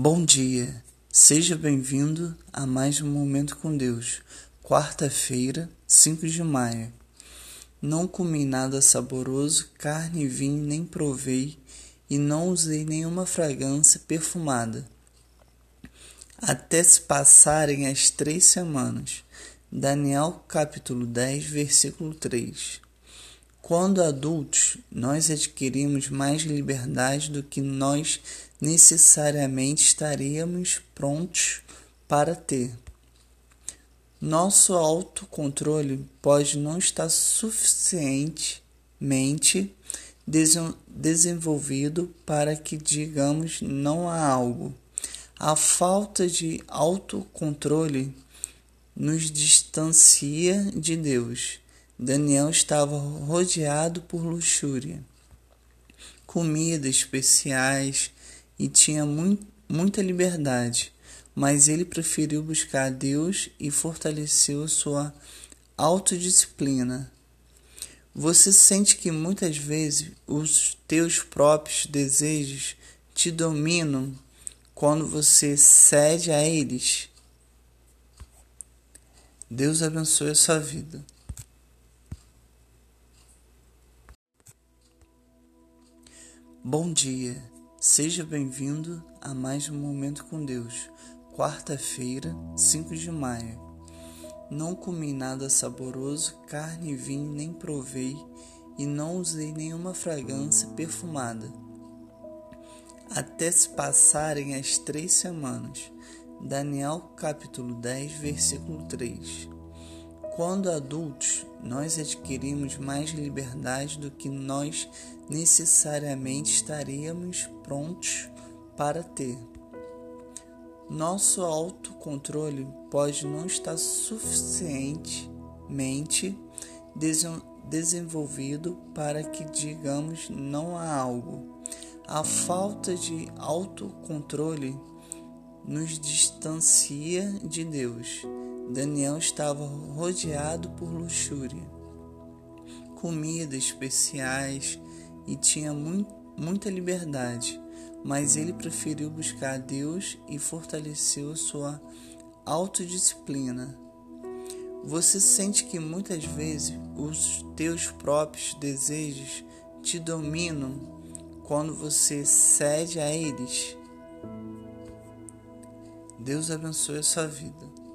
Bom dia, seja bem-vindo a mais um Momento com Deus, quarta-feira, 5 de maio. Não comi nada saboroso, carne e vinho nem provei, e não usei nenhuma fragrância perfumada. Até se passarem as três semanas. Daniel capítulo 10, versículo 3. Quando adultos, nós adquirimos mais liberdade do que nós necessariamente estaríamos prontos para ter. Nosso autocontrole pode não estar suficientemente desenvolvido para que digamos não a algo. A falta de autocontrole nos distancia de Deus Daniel estava rodeado por luxúria, comidas especiais e tinha muita liberdade, mas ele preferiu buscar a Deus e fortaleceu sua autodisciplina. Você sente que muitas vezes os teus próprios desejos te dominam quando você cede a eles? Deus abençoe a sua vida. Bom dia, seja bem-vindo a mais um Momento com Deus, quarta-feira, 5 de maio. Não comi nada saboroso, carne e vinho nem provei, e não usei nenhuma fragrância perfumada. Até se passarem as três semanas. Daniel capítulo 10, versículo 3. Quando adultos, nós adquirimos mais liberdade do que nós necessariamente estaríamos prontos para ter. Nosso autocontrole pode não estar suficientemente desenvolvido para que digamos não a algo. A falta de autocontrole nos distancia de Deus Daniel estava rodeado por luxúria, comidas especiais e tinha muita liberdade, mas ele preferiu buscar a Deus e fortaleceu sua autodisciplina. Você sente que muitas vezes os teus próprios desejos te dominam quando você cede a eles? Deus abençoe a sua vida.